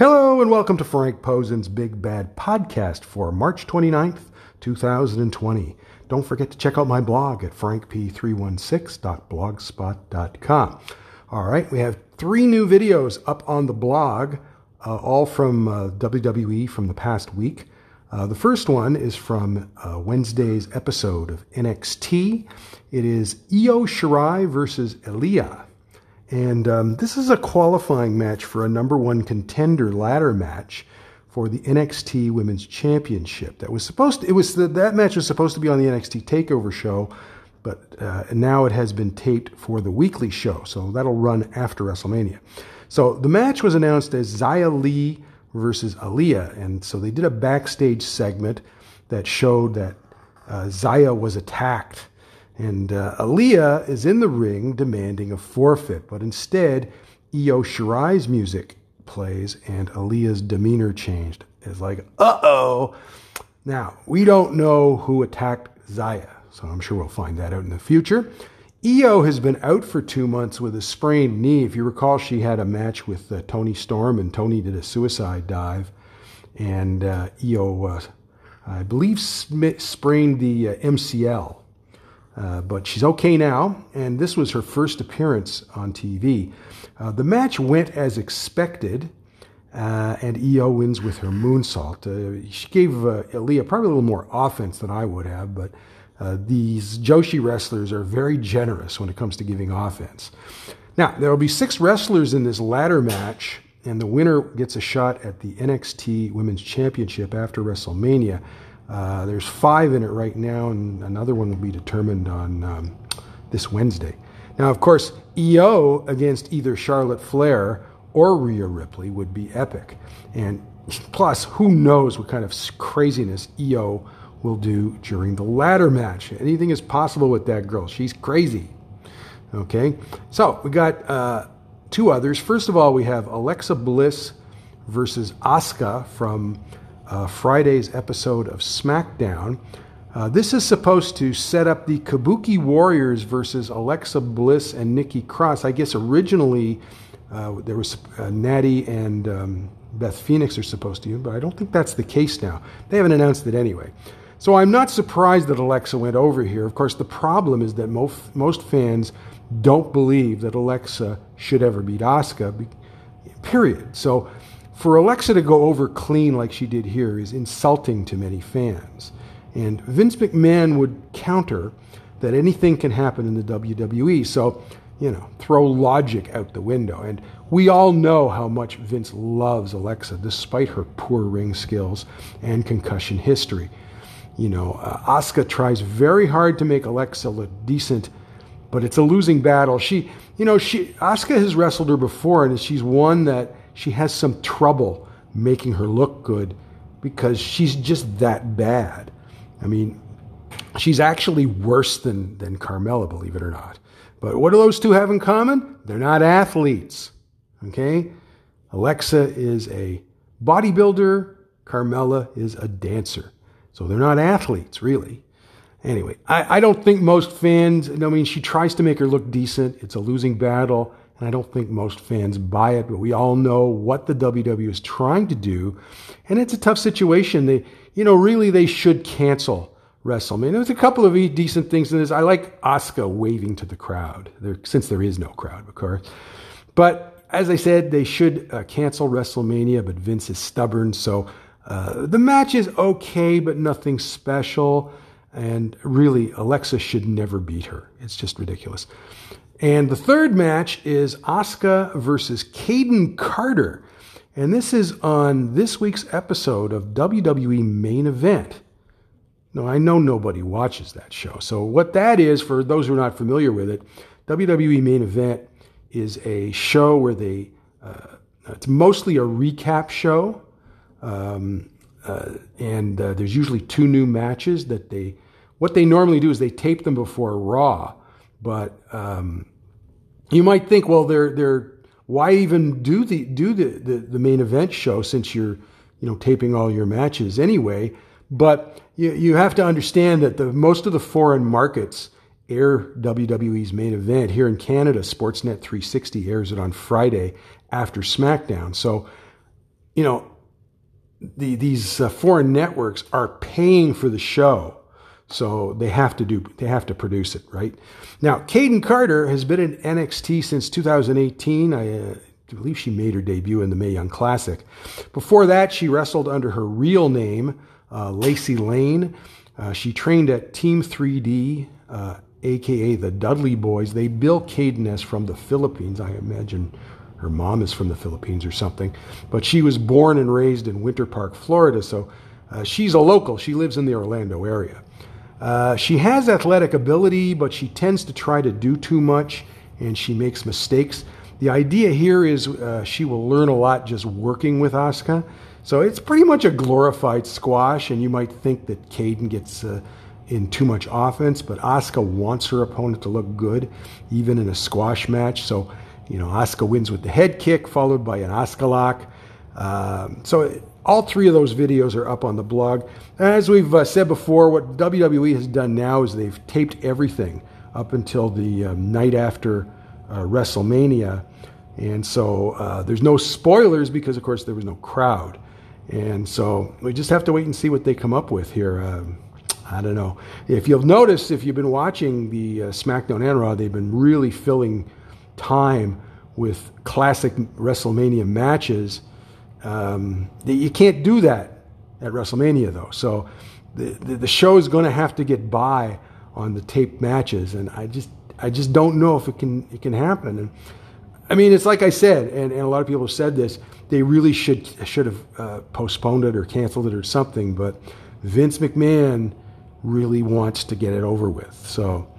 Hello and welcome to Frank Posen's Big Bad Podcast for March 29th, 2020. Don't forget to check out my blog at frankp316.blogspot.com. All right, we have three new videos up on the blog, uh, all from uh, WWE from the past week. Uh, the first one is from uh, Wednesday's episode of NXT. It is Io Shirai versus Aliyah. And um, this is a qualifying match for a number one contender ladder match for the NXT Women's Championship. That was supposed to, it was the, that match was supposed to be on the NXT Takeover show, but uh, now it has been taped for the weekly show, so that'll run after WrestleMania. So the match was announced as Xia Li versus Aliyah, and so they did a backstage segment that showed that uh, Xia was attacked, and uh, Aliyah is in the ring demanding a forfeit, but instead, Io Shirai's music plays and Aliyah's demeanor changed. It's like, uh oh. Now, we don't know who attacked Xia, so I'm sure we'll find that out in the future. Io has been out for two months with a sprained knee. If you recall, she had a match with uh, Toni Storm, and Toni did a suicide dive. And uh, Io, uh, I believe, sprained the uh, MCL. Uh, but she's okay now, and this was her first appearance on TV. Uh, the match went as expected, and Io wins with her moonsault. she gave uh, Aliyah probably a little more offense than I would have, but uh, these Joshi wrestlers are very generous when it comes to giving offense. Now, there will be six wrestlers in this ladder match, and the winner gets a shot at the NXT Women's Championship after WrestleMania. Uh, there's five in it right now, and another one will be determined on um, this Wednesday. Now, of course, Io against either Charlotte Flair or Rhea Ripley would be epic. And plus, who knows what kind of craziness Io will do during the ladder match. Anything is possible with that girl. She's crazy. Okay, so we got uh, two others. First of all, we have Alexa Bliss versus Asuka from uh, Friday's episode of SmackDown. Uh, this is supposed to set up the Kabuki Warriors versus Alexa Bliss and Nikki Cross. I guess originally uh, there was uh, Natty and um, Beth Phoenix are supposed to, but I don't think that's the case now. They haven't announced it anyway. So I'm not surprised that Alexa went over here. Of course, the problem is that most, most fans don't believe that Alexa should ever beat Asuka, period. So for Alexa to go over clean like she did here is insulting to many fans. And Vince McMahon would counter that anything can happen in the WWE. So, you know, throw logic out the window. And we all know how much Vince loves Alexa, despite her poor ring skills and concussion history. You know, uh, Asuka tries very hard to make Alexa look decent, but it's a losing battle. She, you know, she Asuka has wrestled her before, and she's one that she has some trouble making her look good because she's just that bad. I mean, she's actually worse than than Carmella, believe it or not. But what do those two have in common? They're not athletes. Okay? Alexa is a bodybuilder, Carmella is a dancer. So they're not athletes, really. Anyway, I, I don't think most fans, I mean, she tries to make her look decent. It's a losing battle. And I don't think most fans buy it, but we all know what the WWE is trying to do. And it's a tough situation. They, you know, really they should cancel WrestleMania. There's a couple of decent things in this. I like Asuka waving to the crowd, there, since there is no crowd, of course. But as I said, they should uh, cancel WrestleMania, but Vince is stubborn, so uh, the match is okay, but nothing special. And really, Alexa should never beat her. It's just ridiculous. And the third match is Asuka versus Kayden Carter. And this is on this week's episode of WWE Main Event. Now, I know nobody watches that show. So, what that is, for those who are not familiar with it, WWE Main Event is a show where they, uh, it's mostly a recap show um, uh, and uh, there's usually two new matches that they, what they normally do is they tape them before Raw. But um, you might think, well, they're, they're, why even do the, do the, the, the main event show since you're, you know, taping all your matches anyway? But you, you have to understand that the, most of the foreign markets air WWE's main event. Here in Canada, Sportsnet 360 airs it on Friday after SmackDown. So you know, the, these uh, foreign networks are paying for the show. So they have to do, they have to produce it, right? Now, Kayden Carter has been in NXT since 2018. I uh, believe she made her debut in the Mae Young Classic. Before that, she wrestled under her real name, uh, Lacey Lane. Uh, she trained at Team 3D, aka uh, the Dudley Boys. They bill Kayden as from the Philippines. I imagine her mom is from the Philippines or something. But she was born and raised in Winter Park, Florida, so uh, she's a local. She lives in the Orlando area. Uh, she has athletic ability, but she tends to try to do too much and she makes mistakes. The idea here is uh, she will learn a lot just working with Asuka. So it's pretty much a glorified squash, and you might think that Kayden gets uh, in too much offense, but Asuka wants her opponent to look good, even in a squash match. So you know, Asuka wins with the head kick, followed by an Asuka lock. Um, so all three of those videos are up on the blog. As we've uh, said before, what WWE has done now is they've taped everything up until the um, night after uh, WrestleMania. And so uh, there's no spoilers because, of course, there was no crowd. And so we just have to wait and see what they come up with here. Um, I don't know. If you'll notice, if you've been watching the uh, SmackDown and Raw, they've been really filling time with classic WrestleMania matches. Um, you can't do that at WrestleMania, though. So the, the, show is going to have to get by on the taped matches, and I just I just don't know if it can it can happen. And I mean, it's like I said, and, and a lot of people have said this. They really should should have uh, postponed it or canceled it or something. But Vince McMahon really wants to get it over with. So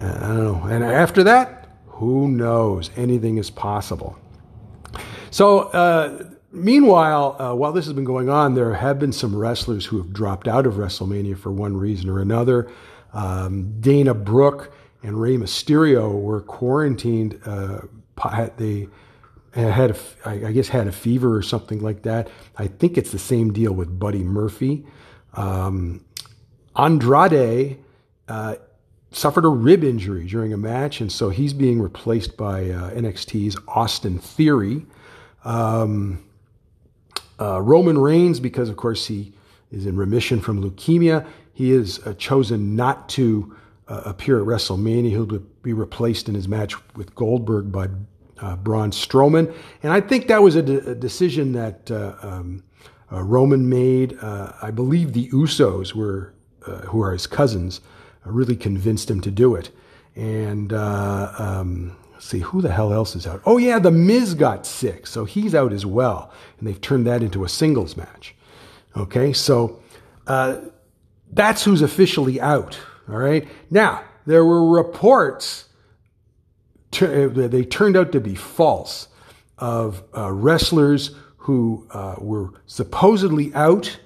uh, I don't know. And after that, who knows? Anything is possible. So, uh, meanwhile, uh, while this has been going on, there have been some wrestlers who have dropped out of WrestleMania for one reason or another. Um, Dana Brooke and Rey Mysterio were quarantined. Uh, they had, a, I guess, had a fever or something like that. I think it's the same deal with Buddy Murphy. Um, Andrade uh, suffered a rib injury during a match, and so he's being replaced by uh, NXT's Austin Theory. Um, uh, Roman Reigns, because of course he is in remission from leukemia, he has uh, chosen not to uh, appear at WrestleMania. He'll be replaced in his match with Goldberg by uh, Braun Strowman, and I think that was a, de- a decision that uh, um, Roman made. I believe the Usos were, who are his cousins really convinced him to do it. And uh, um, see, who the hell else is out? Oh, yeah, The Miz got sick, so he's out as well. And they've turned that into a singles match. Okay, so uh, that's who's officially out. All right. Now, there were reports, uh, they turned out to be false, of uh, wrestlers who uh, were supposedly out,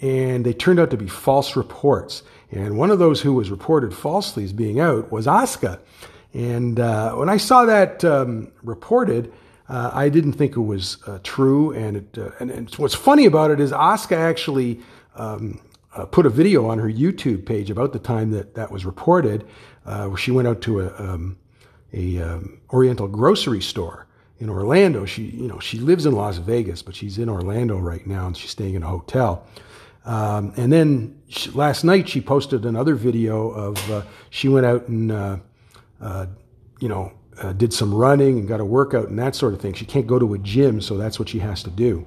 and they turned out to be false reports. And one of those who was reported falsely as being out was Asuka. And uh, when I saw that um, reported, uh, I didn't think it was uh, true. And, it, uh, and, and, what's funny about it is Asuka actually um, uh, put a video on her YouTube page about the time that that was reported, uh, where she went out to a, um, a um, Oriental grocery store in Orlando. She, you know, she lives in Las Vegas, but she's in Orlando right now, and she's staying in a hotel. Um, and then she, last night she posted another video of she went out and uh, uh, you know uh, did some running and got a workout and that sort of thing. She can't go to a gym, so that's what she has to do.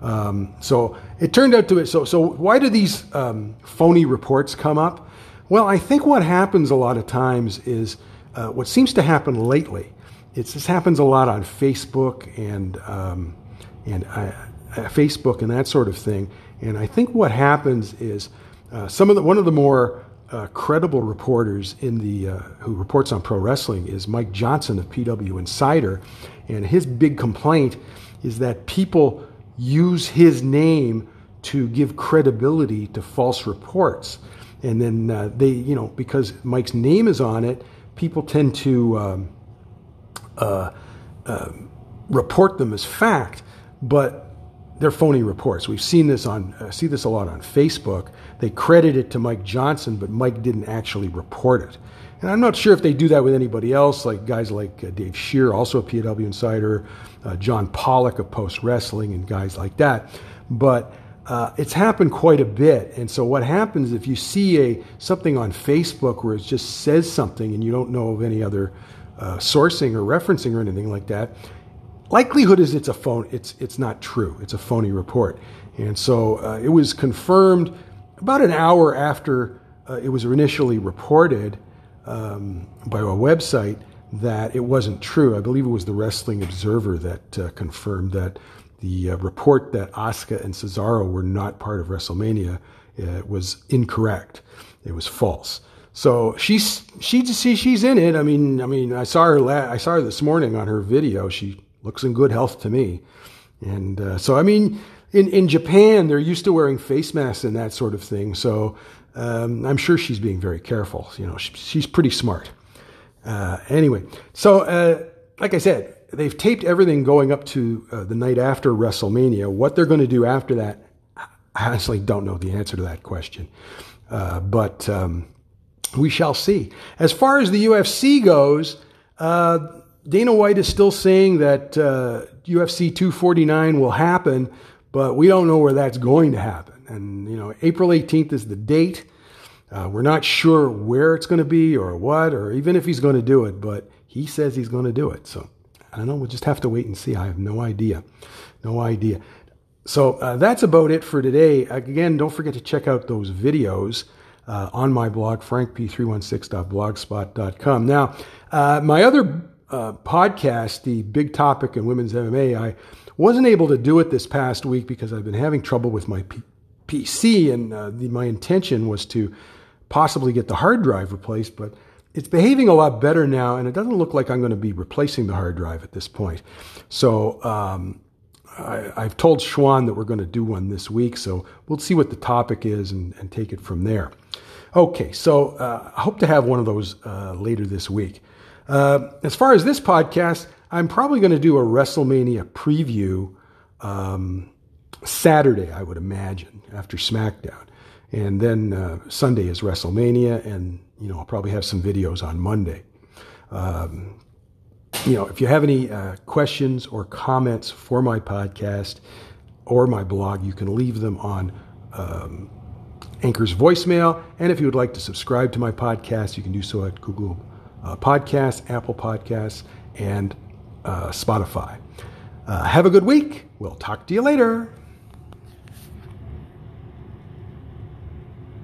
Um, so it turned out to it. So so why do these um, phony reports come up? Well, I think what happens a lot of times is uh, what seems to happen lately. It's, this happens a lot on Facebook and um, and uh, Facebook and that sort of thing and I think what happens is uh, some of the, one of the more uh, credible reporters in the uh, who reports on pro wrestling is Mike Johnson of PW Insider, and his big complaint is that people use his name to give credibility to false reports, and then uh, they, you know, because Mike's name is on it, people tend to um, uh, uh, report them as fact, but they're phony reports. We've seen this on uh, see this a lot on Facebook. They credit it to Mike Johnson, but Mike didn't actually report it. And I'm not sure if they do that with anybody else, like guys like uh, Dave Scherer, also a PW insider, uh, John Pollock of Post Wrestling, and guys like that. But uh, it's happened quite a bit. And so what happens if you see a something on Facebook where it just says something and you don't know of any other uh, sourcing or referencing or anything like that, likelihood is it's a phone. It's it's not true. It's a phony report. And so uh, it was confirmed about an hour after uh, it was initially reported um, by a website that it wasn't true. I believe it was the Wrestling Observer that uh, confirmed that the uh, report that Asuka and Cesaro were not part of WrestleMania uh, was incorrect. It was false. So she's she see she's in it. I mean, I mean, I saw her la- I saw her this morning on her video. She looks in good health to me, and uh, so I mean, in in Japan they're used to wearing face masks and that sort of thing. So um, I'm sure she's being very careful. You know, she, she's pretty smart. Uh, anyway, so uh, like I said, they've taped everything going up to uh, the night after WrestleMania. What they're going to do after that, I honestly don't know the answer to that question. Uh, but um, we shall see. As far as the UFC goes, uh, Dana White is still saying that UFC uh, 249 will happen, but we don't know where that's going to happen. And, you know, April 18th is the date. Uh, we're not sure where it's going to be or what, or even if he's going to do it, but he says he's going to do it. So I don't know. We'll just have to wait and see. I have no idea. No idea. So uh, that's about it for today. Again, don't forget to check out those videos uh, on my blog, frankp316.blogspot.com. Now, uh, my other uh, podcast, the Big Topic in Women's MMA, I wasn't able to do it this past week because I've been having trouble with my P- PC, and uh, the, my intention was to possibly get the hard drive replaced, but it's behaving a lot better now, and it doesn't look like I'm going to be replacing the hard drive at this point. So um, I, have told Schwann that we're going to do one this week, so we'll see what the topic is and, and take it from there. Okay, so uh, I hope to have one of those uh, later this week. Uh, as far as this podcast, I'm probably going to do a WrestleMania preview um, Saturday, I would imagine, after SmackDown. And then uh, Sunday is WrestleMania, and you know I'll probably have some videos on Monday. Um, you know, if you have any uh, questions or comments for my podcast or my blog, you can leave them on um, Anchor's voicemail. And if you would like to subscribe to my podcast, you can do so at Google uh, Podcasts, Apple Podcasts, and uh, Spotify. Uh, have a good week. We'll talk to you later.